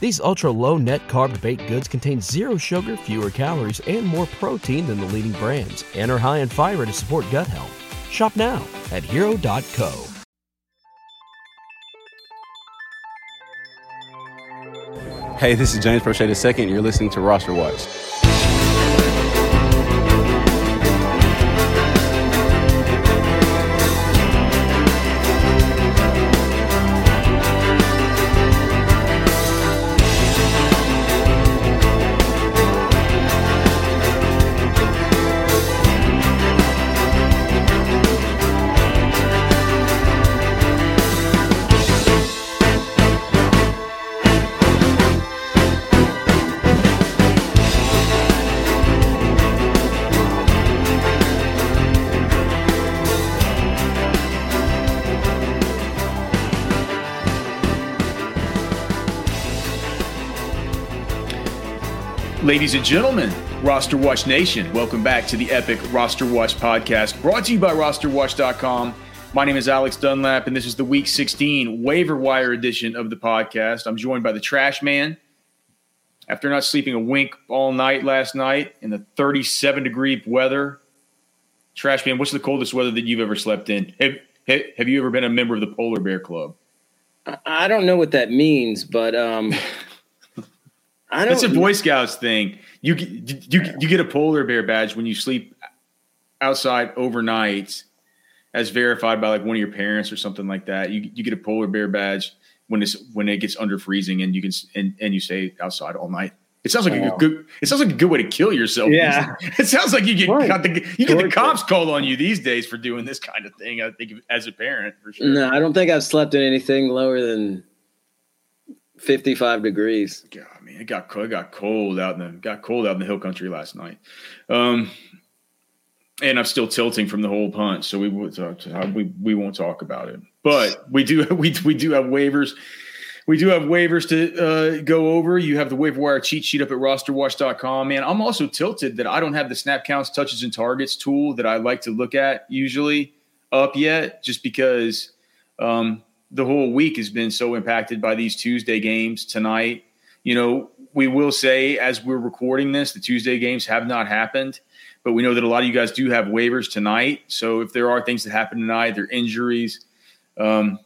These ultra low net carb baked goods contain zero sugar, fewer calories, and more protein than the leading brands, and are high in fiber to support gut health. Shop now at hero.co. Hey, this is James Prochet II. You're listening to Roster Watch. Ladies and gentlemen, Roster Watch Nation, welcome back to the epic Roster Watch podcast brought to you by rosterwatch.com. My name is Alex Dunlap, and this is the Week 16 waiver wire edition of the podcast. I'm joined by the Trash Man. After not sleeping a wink all night last night in the 37 degree weather, Trash Man, what's the coldest weather that you've ever slept in? Have, have, have you ever been a member of the Polar Bear Club? I don't know what that means, but um, I don't. It's a Boy Scouts thing. You get- you you get a polar bear badge when you sleep outside overnight, as verified by like one of your parents or something like that. You you get a polar bear badge when it's when it gets under freezing and you can and and you stay outside all night. It sounds like a good. It sounds like a good way to kill yourself. Yeah. it sounds like you get Right. got the you get the cops called on you these days for doing this kind of thing. I think as a parent for sure. No, I don't think I've slept in anything lower than fifty-five degrees. God, man, it got cold. It got cold out in the got cold out in the hill country last night, um, and I'm still tilting from the whole punch. So we would talk, we we won't talk about it. But we do we we do have waivers. We do have waivers to uh, go over. You have the waiver wire cheat sheet up at rosterwatch.com. Man, I'm also tilted that I don't have the snap counts, touches, and targets tool that I like to look at usually up yet, just because um, the whole week has been so impacted by these Tuesday games tonight. You know, we will say as we're recording this, the Tuesday games have not happened, but we know that a lot of you guys do have waivers tonight. So if there are things that happen tonight, there are injuries. Um,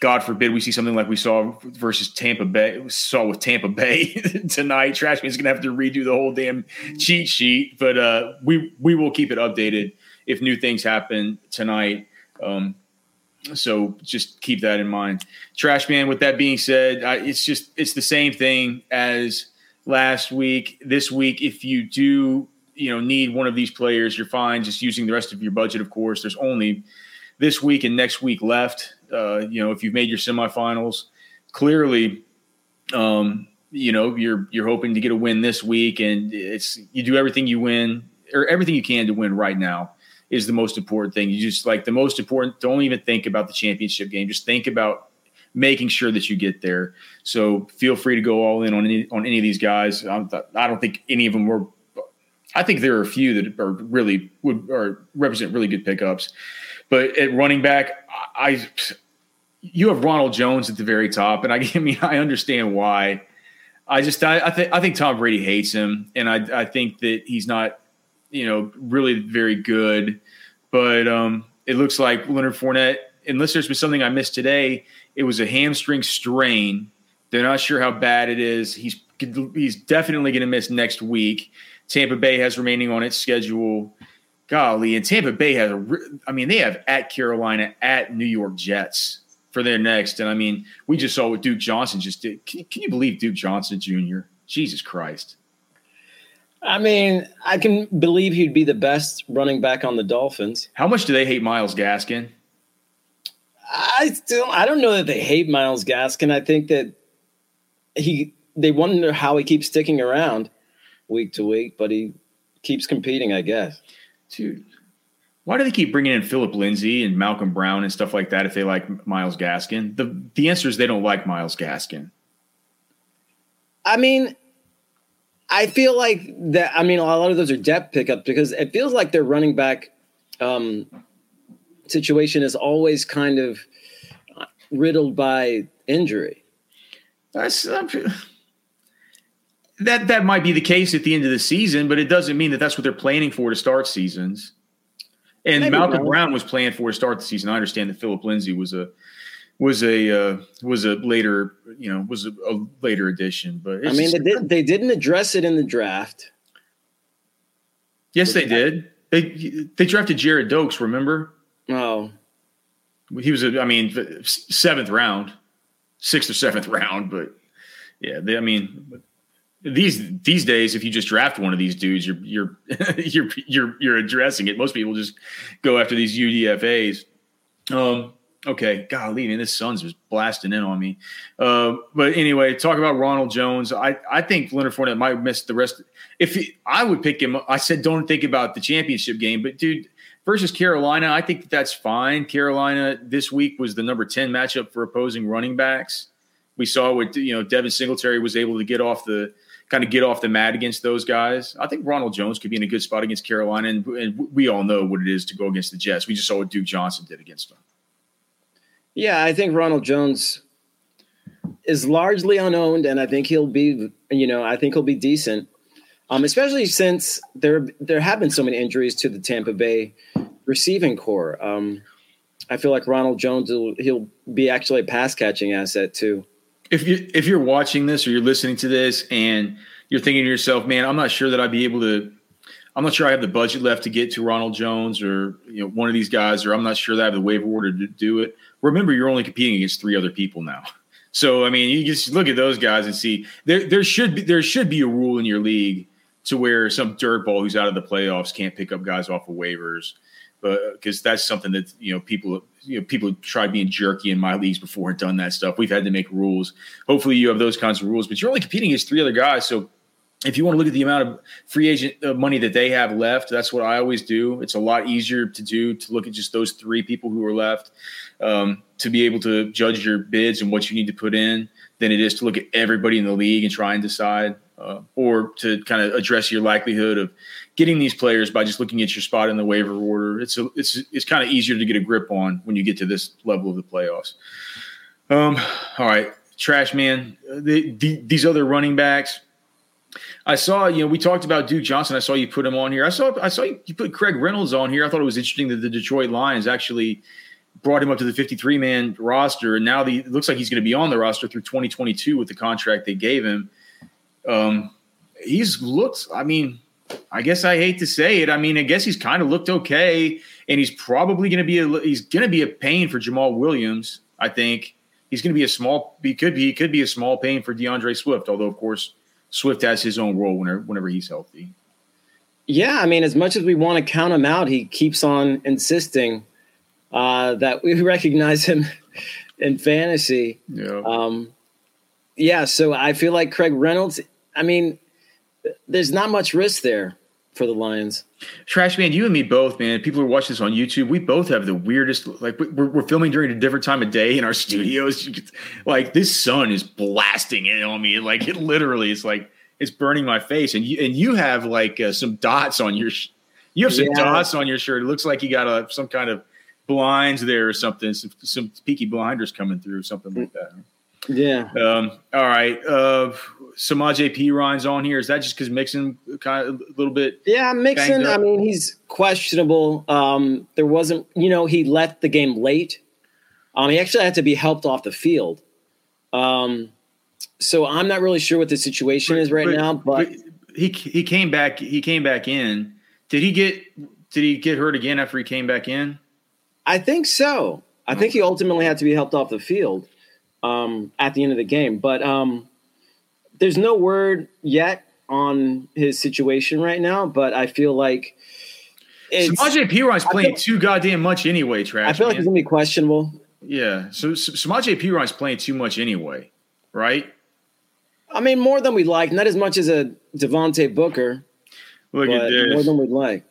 God forbid we see something like we saw versus Tampa Bay, saw with Tampa Bay tonight. Trash is going to have to redo the whole damn cheat sheet, but uh, we we will keep it updated if new things happen tonight. Um, so just keep that in mind. Trash man. With that being said, I, it's just it's the same thing as last week. This week, if you do you know need one of these players, you're fine. Just using the rest of your budget, of course. There's only this week and next week left. Uh, you know, if you've made your semifinals, clearly, um, you know you're you're hoping to get a win this week, and it's you do everything you win or everything you can to win right now is the most important thing. You just like the most important. Don't even think about the championship game. Just think about making sure that you get there. So feel free to go all in on any on any of these guys. I'm, I don't think any of them were. I think there are a few that are really would or represent really good pickups. But at running back, I you have Ronald Jones at the very top, and I, I mean I understand why. I just I, I think I think Tom Brady hates him, and I I think that he's not you know really very good. But um, it looks like Leonard Fournette, unless there's been something I missed today, it was a hamstring strain. They're not sure how bad it is. He's he's definitely going to miss next week. Tampa Bay has remaining on its schedule. Golly, and Tampa Bay has a. I mean, they have at Carolina, at New York Jets for their next. And I mean, we just saw what Duke Johnson just did. Can, can you believe Duke Johnson Jr.? Jesus Christ. I mean, I can believe he'd be the best running back on the Dolphins. How much do they hate Myles Gaskin? I still I don't know that they hate Myles Gaskin. I think that he they wonder how he keeps sticking around week to week, but he keeps competing, I guess. Dude, why do they keep bringing in Philip Lindsay and Malcolm Brown and stuff like that if they like Myles Gaskin? The the answer is they don't like Myles Gaskin. I mean, I feel like that. I mean, a lot of those are depth pickups because it feels like their running back um, situation is always kind of riddled by injury. That's uh, that that might be the case at the end of the season, but it doesn't mean that that's what they're planning for to start seasons. And Maybe Malcolm. Brown was planned for to start the season. I understand that Philip Lindsay was a was a uh, was a later you know was a, a later addition, but I mean, they, did, they didn't address it in the draft. yes, they did. They they drafted Gerrid Doaks. Remember, Oh, he was a I mean seventh round, sixth or seventh round, but yeah, they, I mean these these days, if you just draft one of these dudes, you're you're you're you're you're addressing it. Most people just go after these UDFA's. Um, okay, golly, man, this sun's just blasting in on me. Uh, but anyway, talk about Ronald Jones. I I think Leonard Fournette might miss the rest. If he, I would pick him, I said don't think about the championship game, but dude. Versus Carolina, I think that that's fine. Carolina this week was the number 10 matchup for opposing running backs. We saw what you know Devin Singletary was able to get off the kind of get off the mat against those guys. I think Ronald Jones could be in a good spot against Carolina, and, and we all know what it is to go against the Jets. We just saw what Duke Johnson did against them. Yeah, I think Ronald Jones is largely unowned, and I think he'll be, you know, I think he'll be decent. Um, especially since there there have been so many injuries to the Tampa Bay receiving corps. Um, I feel like Ronald Jones will he'll be actually a pass catching asset too. If you if you're watching this or you're listening to this and you're thinking to yourself, man, I'm not sure that I'd be able to. I'm not sure I have the budget left to get to Ronald Jones or you know one of these guys, or I'm not sure that I have the waiver order to do it. Remember, you're only competing against three other people now. So I mean, you just look at those guys and see there there should be there should be a rule in your league to where some dirtball who's out of the playoffs can't pick up guys off of waivers, but uh, because that's something that you know people you know people tried being jerky in my leagues before and done that stuff. We've had to make rules. Hopefully, you have those kinds of rules, but you're only competing against three other guys, so if you want to look at the amount of free agent uh, money that they have left, that's what I always do. It's a lot easier to do to look at just those three people who are left um, to be able to judge your bids and what you need to put in than it is to look at everybody in the league and try and decide, uh, or to kind of address your likelihood of getting these players by just looking at your spot in the waiver order. It's a, it's it's kind of easier to get a grip on when you get to this level of the playoffs. Um, all right, trash man. Uh, The, the, these other running backs. I saw, you know, we talked about Duke Johnson. I saw you put him on here. I saw, I saw you, put Craig Reynolds on here. I thought it was interesting that the Detroit Lions actually brought him up to the 53 man roster, and now the, it looks like he's going to be on the roster through 2022 with the contract they gave him. Um, he's looked. I mean, I guess I hate to say it. I mean, I guess he's kind of looked okay, and he's probably going to be a he's going to be a pain for Jamaal Williams. I think he's going to be a small. He could be he could be a small pain for DeAndre Swift. Although, of course, Swift has his own role whenever whenever he's healthy. Yeah, I mean, as much as we want to count him out, he keeps on insisting uh, that we recognize him in fantasy. Yeah. Um, yeah, so I feel like Craig Reynolds. I mean, there's not much risk there for the Lions. Trash man, you and me both, man. People who are watching this on YouTube, we both have the weirdest. Like we're, we're filming during a different time of day in our studios. Could- Like this sun is blasting in on me. Like it literally is like it's burning my face. And you and you have like uh, some dots on your. Sh- you have some Yeah. dots on your shirt. It looks like you got a some kind of blinds there or something. Some, some peaky blinders coming through, something like that. Yeah, Um, all right. Uh, Samaje Perine's on here. Is that just because Mixon kind of a little bit? yeah. Mixon. I mean, he's questionable. Um, there wasn't, you know, he left the game late. Um, he actually had to be helped off the field. Um, so I'm not really sure what the situation is right now, but he he came back. He came back in. Did he get Did he get hurt again after he came back in? I think so. I think he ultimately had to be helped off the field um, at the end of the game. But um, there's no word yet on his situation right now. But I feel like Samaje P. Playing feel- too goddamn much anyway. Trash. I feel like man. he's gonna be questionable. Yeah. So, so Samaje Perine's playing too much anyway, right? I mean, more than we'd like. Not as much as a Devontae Booker, Look at this. more than we'd like.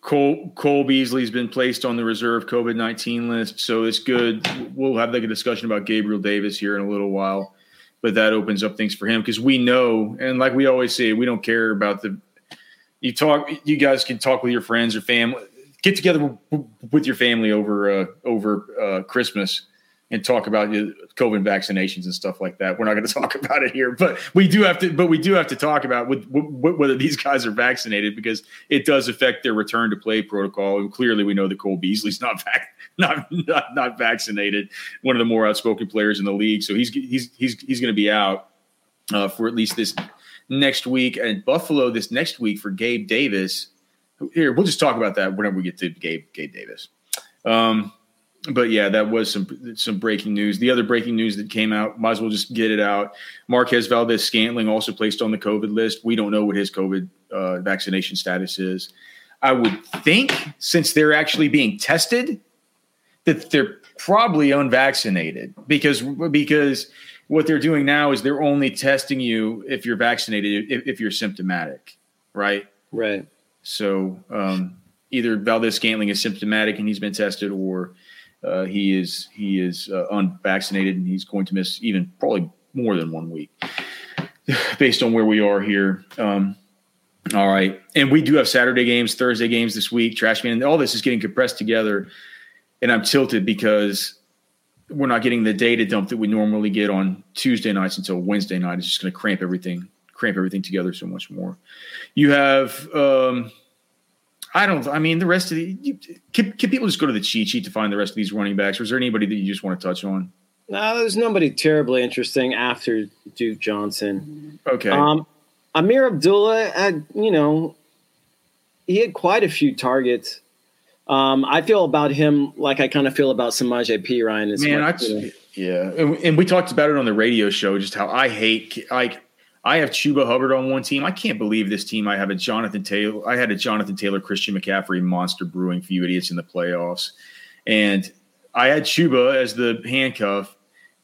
Cole Cole Beasley's been placed on the reserve COVID nineteen list, so it's good. We'll have like a discussion about Gabriel Davis here in a little while, but that opens up things for him because we know, and like we always say, we don't care about the. You talk. You guys can talk with your friends or family. Get together with your family over uh, over uh, Christmas and talk about COVID vaccinations and stuff like that. We're not going to talk about it here, but we do have to. But we do have to talk about with, with, whether these guys are vaccinated because it does affect their return to play protocol. And clearly, we know that Cole Beasley's not vac- not, not not vaccinated. One of the more outspoken players in the league, so he's he's he's he's going to be out uh, for at least this next week. And Buffalo this next week for Gabe Davis. Here, we'll just talk about that whenever we get to Gabe Gabe Davis. Um, but yeah, that was some some breaking news. The other breaking news that came out, might as well just get it out. Marquez Valdes-Scantling also placed on the COVID list. We don't know what his COVID uh, vaccination status is. I would think since they're actually being tested, that they're probably unvaccinated because because what they're doing now is they're only testing you if you're vaccinated if, if you're symptomatic, right? Right. So um, either Valdes-Scantling is symptomatic and he's been tested, or uh, he is he is uh, unvaccinated and he's going to miss even probably more than one week, based on where we are here. Um, all right, and we do have Saturday games, Thursday games this week. Trash Trashman, And all this is getting compressed together, and I'm tilted because we're not getting the data dump that we normally get on Tuesday nights until Wednesday night. It's just going to cramp everything cramp everything together so much more. You have. Um, I don't. I mean, the rest of the you, can, can people just go to the cheat sheet to find the rest of these running backs, or is there anybody that you just want to touch on? No, there's nobody terribly interesting after Duke Johnson. Okay. Um, Ameer Abdullah had, you know, he had quite a few targets. Um, I feel about him like I kind of feel about Samaje Perine. As Man, I, you know. yeah, and, and we talked about it on the radio show, just how I hate like I have Chuba Hubbard on one team. I can't believe this team. I have a Jonathan Taylor. I had a Jonathan Taylor, Christian McCaffrey monster brewing for you idiots in the playoffs, and I had Chuba as the handcuff,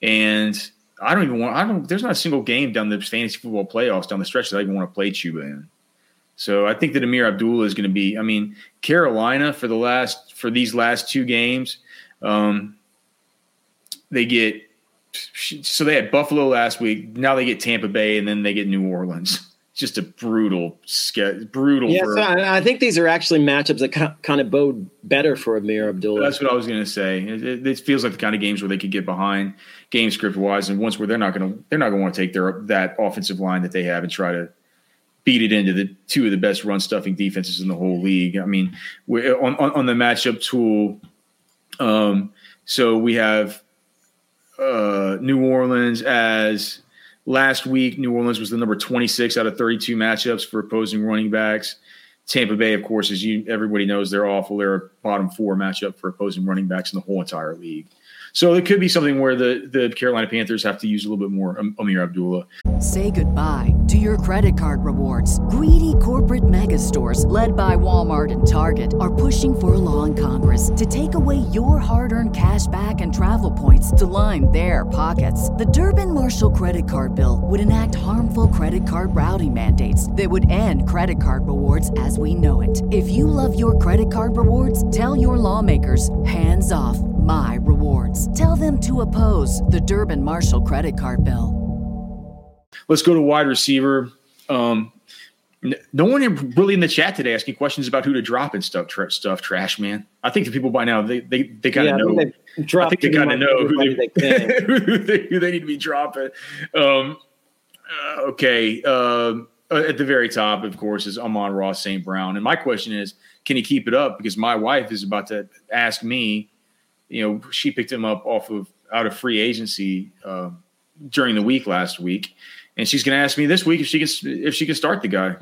and I don't even want. I don't. There's not a single game down the fantasy football playoffs down the stretch that I even want to play Chuba in. So I think that Ameer Abdullah is going to be. I mean, Carolina for the last for these last two games, um, they get. So they had Buffalo last week. Now they get Tampa Bay, and then they get New Orleans. Just a brutal, brutal. Yeah, so I think these are actually matchups that kind of bode better for Ameer Abdullah. That's what I was going to say. It, it, feels like the kind of games where they could get behind game script wise, and once where they're not going to they're not going to want to take their that offensive line that they have and try to beat it into the two of the best run stuffing defenses in the whole league. I mean, on, on on the matchup tool. Um, so we have uh, New Orleans as last week. New Orleans was the number 26 out of 32 matchups for opposing running backs. Tampa Bay, of course, as you everybody knows, they're awful. They're a bottom four matchup for opposing running backs in the whole entire league. So it could be something where the, the Carolina Panthers have to use a little bit more Am- Ameer Abdullah. Say goodbye to your credit card rewards. Greedy corporate mega stores, led by Walmart and Target, are pushing for a law in Congress to take away your hard earned cash back and travel points to line their pockets. The Durbin Marshall credit card bill would enact harmful credit card routing mandates that would end credit card rewards as we know it. If you love your credit card rewards, tell your lawmakers hands off my rewards. Tell them to oppose the Durbin Marshall credit card bill. Let's go to wide receiver. Um, no one really in the chat today asking questions about who to drop and stuff. Tra- stuff trash man. I think the people by now they they, they kind Yeah, of I think know. I think they pretty kind of know who they, they can. who they who they need to be dropping. Um, uh, okay. Um, uh, at the very top, of course, is Amon-Ra St. Brown. And my question is, can he keep it up? Because my wife is about to ask me, you know, she picked him up off of out of free agency uh, during the week last week. And she's going to ask me this week if she can if she can start the guy.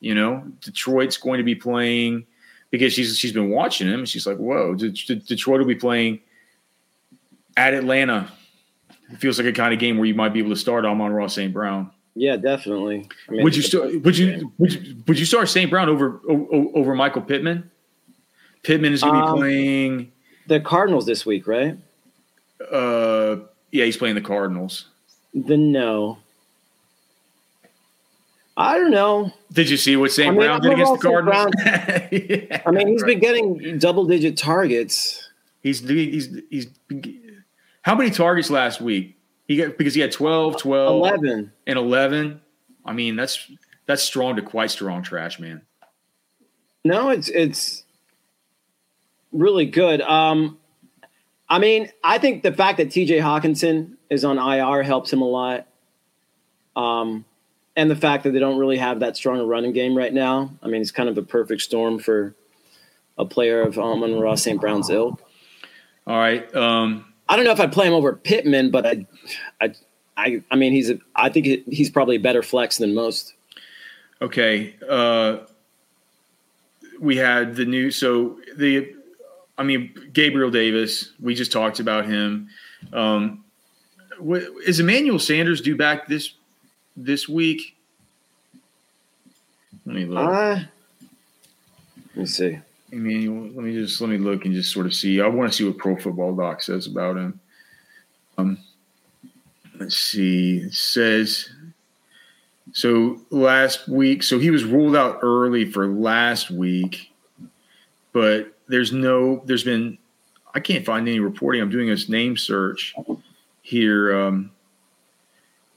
You know, Detroit's going to be playing because she's she's been watching him. And she's like, "Whoa, De- De- Detroit will be playing at Atlanta." It feels like a kind of game where you might be able to start Amon-Ra St. Brown. Yeah, definitely. I mean, Would you still would you would you, would you start St. Brown over over Michael Pittman? Pittman is going to be Um, playing. The Cardinals this week, right? Uh, yeah, he's playing the Cardinals. Then no. I don't know. Did you see what St. I mean, Brown did against the Cardinals? Brown- I mean, he's been getting double digit targets. He's he's he's how many targets last week? He got because he had 12, 12, 11. and 11. I mean, that's that's strong to quite strong trash, man. No, it's it's really good. Um, I mean, I think the fact that T.J. Hockenson is on IR helps him a lot. Um, and the fact that they don't really have that strong a running game right now. I mean, it's kind of a perfect storm for a player of Amon-Ra St. Brown's ilk. All right. Um, I don't know if I'd play him over Pittman, but I, I, I, I mean, he's a, I think he's probably a better flex than most. Okay. Uh, we had the new, so the, I mean, Gabriel Davis, we just talked about him. Um, is Emmanuel Sanders due back this this week? Let me look. Uh, let me see. Emmanuel, let me just let me look and just sort of see. I want to see what Pro Football Doc says about him. Um, let's see. It says so last week. So he was ruled out early for last week, but there's no. There's been. I can't find any reporting. I'm doing this name search here. Um,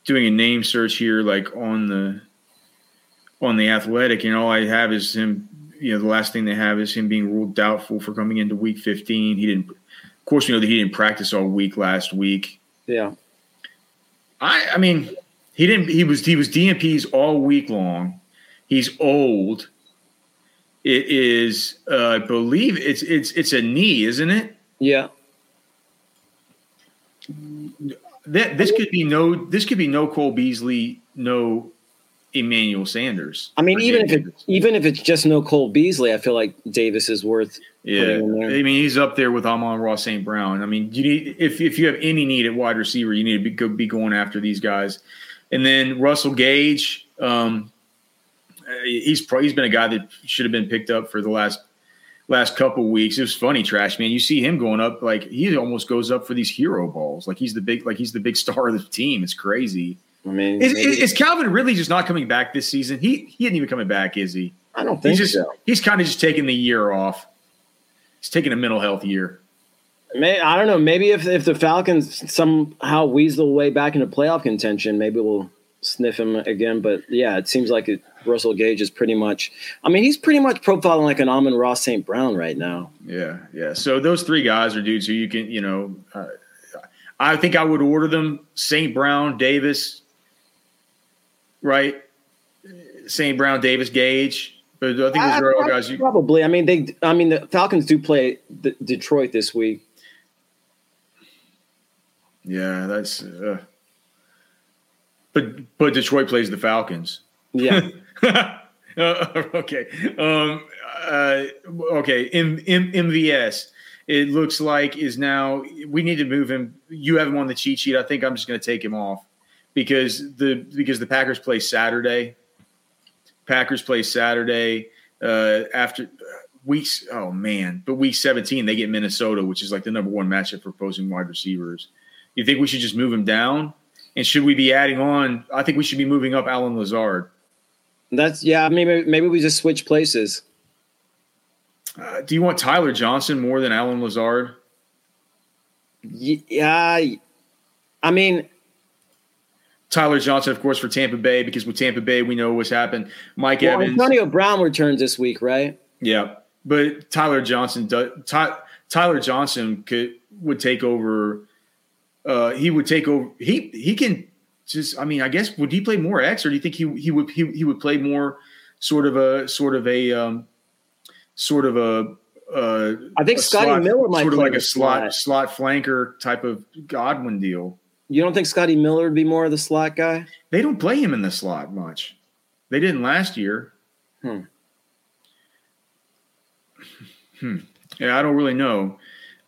doing a name search here, like on the on the athletic, and all I have is him you know, the last thing they have is him being ruled doubtful for coming into week 15. He didn't, of course, we know that he didn't practice all week last week. Yeah. I, I mean, he didn't, he was, he was DNPs all week long. He's old. It is, uh, I believe it's, it's, it's a knee, isn't it? Yeah. That this could be no, this could be no Cole Beasley, no Emmanuel Sanders. I mean, even if Davis. it, even if it's just no Cole Beasley, I feel like Davis is worth. Yeah, putting in there. I mean he's up there with Amon-Ra St. Brown. I mean, you need if if you have any need at wide receiver, you need to be, go, be going after these guys. And then Russell Gage, um, Uh, he's pro, he's been a guy that should have been picked up for the last last couple weeks. It was funny, trash man. You see him going up like he almost goes up for these hero balls, like he's the big like he's the big star of the team. It's crazy. I mean, is, is Calvin really just not coming back this season? He he isn't even coming back, is he? I don't think He's just so. he's kind of just taking the year off. He's taking a mental health year. May, I don't know. Maybe if if the Falcons somehow weasel way back into playoff contention, maybe we'll sniff him again. But yeah, it seems like it, Russell Gage is pretty much. I mean, he's pretty much profiling like an Amon-Ra St. Brown right now. Yeah, yeah. So those three guys are dudes who you can, you know, uh, I think I would order them: St. Brown, Davis, right? St. Brown, Davis, Gage. But I think those are all guys. You, Probably. I mean, they. I mean, the Falcons do play the, Detroit this week. yeah, that's. Uh, but but Detroit plays the Falcons. Yeah. Uh, okay. Um, uh, okay. M- M- MVS. It looks like is now. We need to move him. You have him on the cheat sheet. I think I'm just going to take him off because the because the Packers play Saturday. Packers play Saturday uh, after weeks. Oh man! But week 17 they get Minnesota, which is like the number one matchup for opposing wide receivers. You think we should just move him down? And should we be adding on? I think we should be moving up Allen Lazard. That's yeah. Maybe maybe we just switch places. Uh, do you want Tyler Johnson more than Allen Lazard? Yeah. I mean, Tyler Johnson, of course, for Tampa Bay, because with Tampa Bay, we know what's happened. Mike well, Evans. Antonio Brown returns this week, right? Yeah. But Tyler Johnson does Ty, Tyler Johnson could would take over uh he would take over he he can just I mean, I guess would he play more X or do you think he he would he, he would play more sort of a sort of a um sort of a uh I think Scotty slot- Miller might sort of like a slot slot. flanker type of Godwin deal. You don't think Scotty Miller would be more of the slot guy? They don't play him in the slot much. They didn't last year. Hmm. Hmm. Yeah, I don't really know.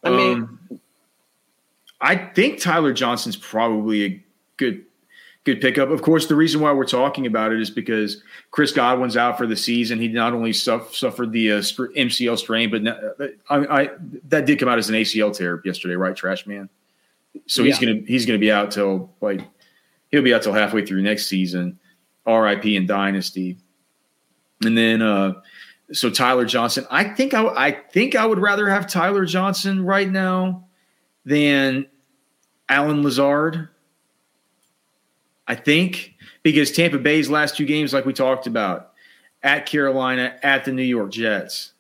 I mean- um, I think Tyler Johnson's probably a good good pickup. Of course, the reason why we're talking about it is because Chris Godwin's out for the season. He not only suff- suffered the uh, MCL strain, but not, I, I, that did come out as an ACL tear yesterday, right, Trash Man? So he's gonna he's gonna be out till like he'll be out till halfway through next season. R.I.P. and Dynasty, and then uh, so Tyler Johnson. I think I I think I would rather have Tyler Johnson right now than Allen Lazard. I think because Tampa Bay's last two games, like we talked about, at Carolina, at the New York Jets.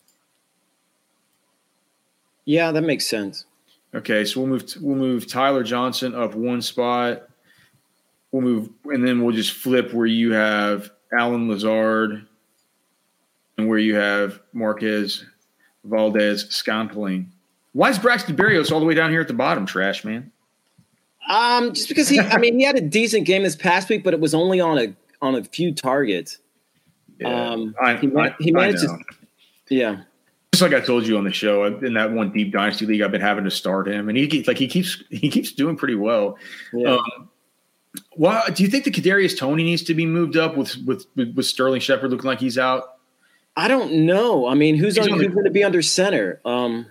Yeah, that makes sense. Okay, so we'll move we'll move Tyler Johnson up one spot. We'll move and then we'll just flip where you have Allen Lazard and where you have Marquez Valdes-Scantling. Why is Braxton Berrios all the way down here at the bottom, trash man? Um, just because he, I mean, he had a decent game this past week, but it was only on a on a few targets. Um, I, he, I- he managed to, yeah. just like I told you on the show, in that one deep dynasty league, I've been having to start him, and he keeps like he keeps he keeps doing pretty well. Yeah. Um, why do you think the Kadarius Toney needs to be moved up with with with, with Sterling Shepard looking like he's out? I don't know. I mean, who's on, who's going to be under center? Um,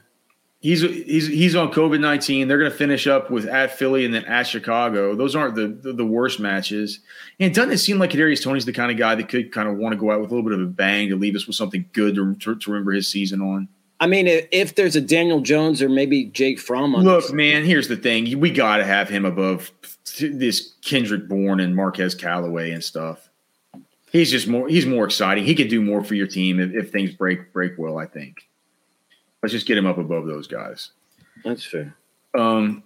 He's he's he's on COVID nineteen. They're going to finish up with at Philly and then at Chicago. Those aren't the, the the worst matches. And doesn't it seem like Kadarius Toney's the kind of guy that could kind of want to go out with a little bit of a bang to leave us with something good to, to, to remember his season on? I mean, if, if there's a Daniel Jones or maybe Jake Fromm on Look, this- man, here's the thing. We got to have him above this Kendrick Bourne and Marquez Callaway and stuff. He's just more he's more exciting. He could do more for your team if, if things break break well, I think. Let's just get him up above those guys. that's fair. Um,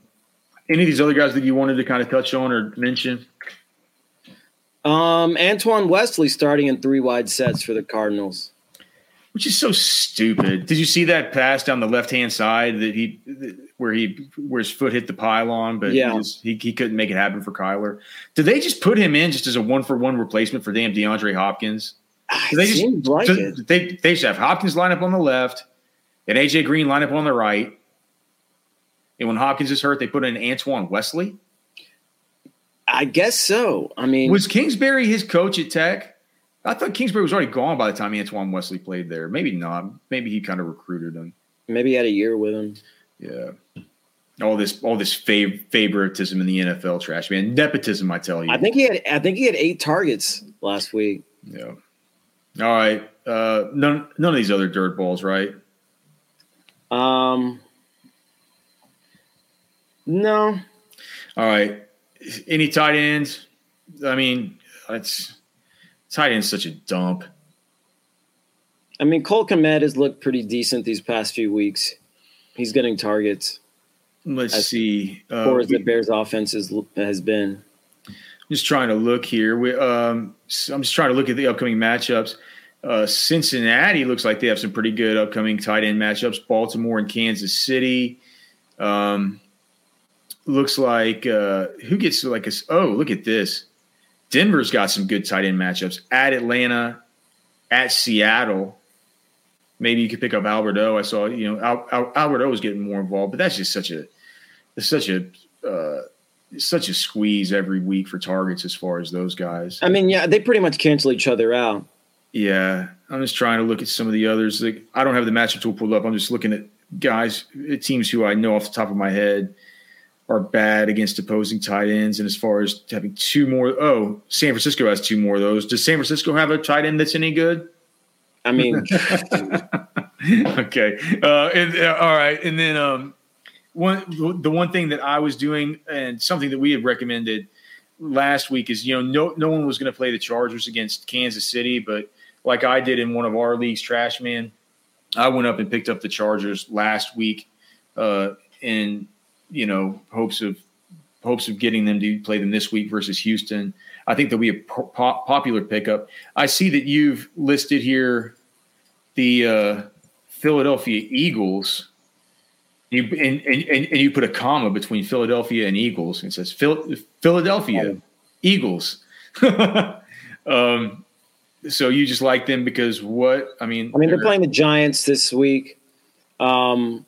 any of these other guys that you wanted to kind of touch on or mention? Um, Antoine Wesley starting in three wide sets for the Cardinals. Which is so stupid. Did you see that pass down the left hand side that he where he where his foot hit the pylon, but Yeah. he, just, he he couldn't make it happen for Kyler? Did they just put him in just as a one for one replacement for damn DeAndre Hopkins? Ah, They just like they they should have Hopkins line up on the left and AJ Green line up on the right. And when Hopkins is hurt, they put in Antoine Wesley. I guess so. I mean, Was Kingsbury his coach at Tech? I thought Kingsbury was already gone by the time Antoine Wesley played there. Maybe not. Maybe he kind of recruited him. maybe he had a year with him. Yeah. All this, all this fav- favoritism in the NFL, trash man, nepotism. I tell you. I think he had. I think he had eight targets last week. Yeah. All right. Uh, none, none of these other dirt balls, right? Um, no, All right. Any tight ends? I mean, it's tight end's such a dump. I mean Cole Kmet has looked pretty decent these past few weeks. He's getting targets. Let's As see. Uh, Poor as we- the Bears' offense is, has been. I'm just trying to look here. We, um, I'm just trying to look at the upcoming matchups. Uh, Cincinnati looks like they have some pretty good upcoming tight end matchups. Baltimore and Kansas City. Um, looks like uh, who gets like a oh look at this. Denver's got some good tight end matchups at Atlanta, at Seattle. Maybe you could pick up Alberto. I saw you know Al, Al, Alberto was getting more involved, but that's just such a such a uh, such a squeeze every week for targets as far as those guys. I mean, yeah, they pretty much cancel each other out. Yeah, I'm just trying to look at some of the others. Like, I don't have the matchup tool pulled up. I'm just looking at guys, teams who I know off the top of my head are bad against opposing tight ends. And as far as having two more, oh, San Francisco has two more of those. Does San Francisco have a tight end that's any good? I mean, okay. Uh, and, uh, all right. And then um, one the one thing that I was doing and something that we had recommended last week is you know no no one was going to play the Chargers against Kansas City, but like I did in one of our leagues, Trash Man, I went up and picked up the Chargers last week uh, in you know hopes of hopes of getting them to play them this week versus Houston. I think there'll be a po- po- popular pickup. I see that you've listed here the uh, Philadelphia Eagles. You and, and, and and you put a comma between Philadelphia and Eagles. It says Phil, Philadelphia Eagles. um, so you just like them because what? I mean, I mean, they're playing the Giants this week. Um,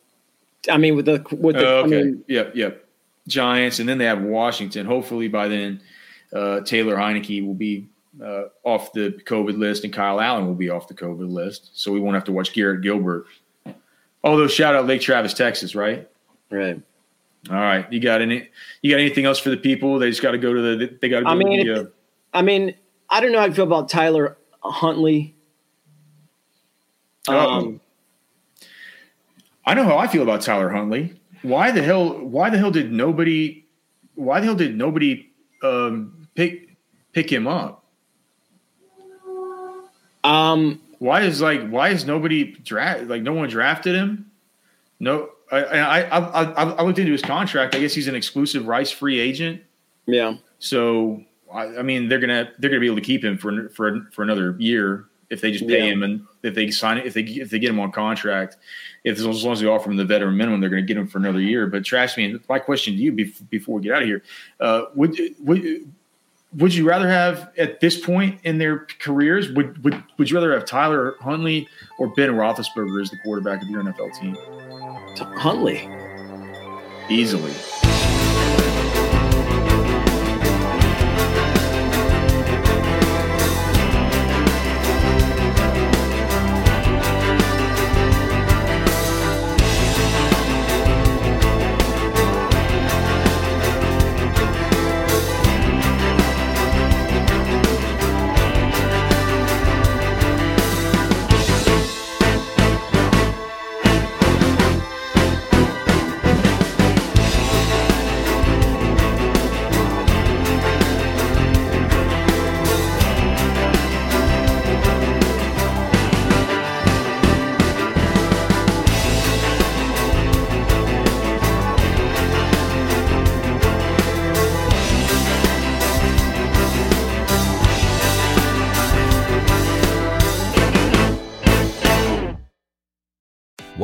I mean, with the with the, I okay. mean, yep, yep. Giants, and then they have Washington. Hopefully by then, uh, Taylor Heinicke will be uh, off the COVID list, and Kyle Allen will be off the COVID list, so we won't have to watch Garrett Gilbert. Although, shout out Lake Travis, Texas, right? right. All right, you got any? You got anything else for the people? They just got to go to the. They got to go I mean, to the. Uh, I mean, I don't know how I feel about Tyler Huntley. Oh. Um, I know how I feel about Tyler Huntley. Why the hell? Why the hell did nobody? Why the hell did nobody um, pick pick him up? um, Why is like why is nobody draft like no one drafted him? No, I I, I I I looked into his contract. I guess he's an exclusive rights free agent. yeah. So I, I mean they're gonna they're gonna be able to keep him for for for another year if they just pay Yeah. him and if they sign it if they if they get him on contract. If as long as they offer him the veteran minimum, they're going to get him for another year. But trash me. My question to you bef- before we get out of here: uh, would would would you rather have at this point in their careers? Would would would you rather have Tyler Huntley or Ben Roethlisberger as the quarterback of your NFL team? Huntley. Easily.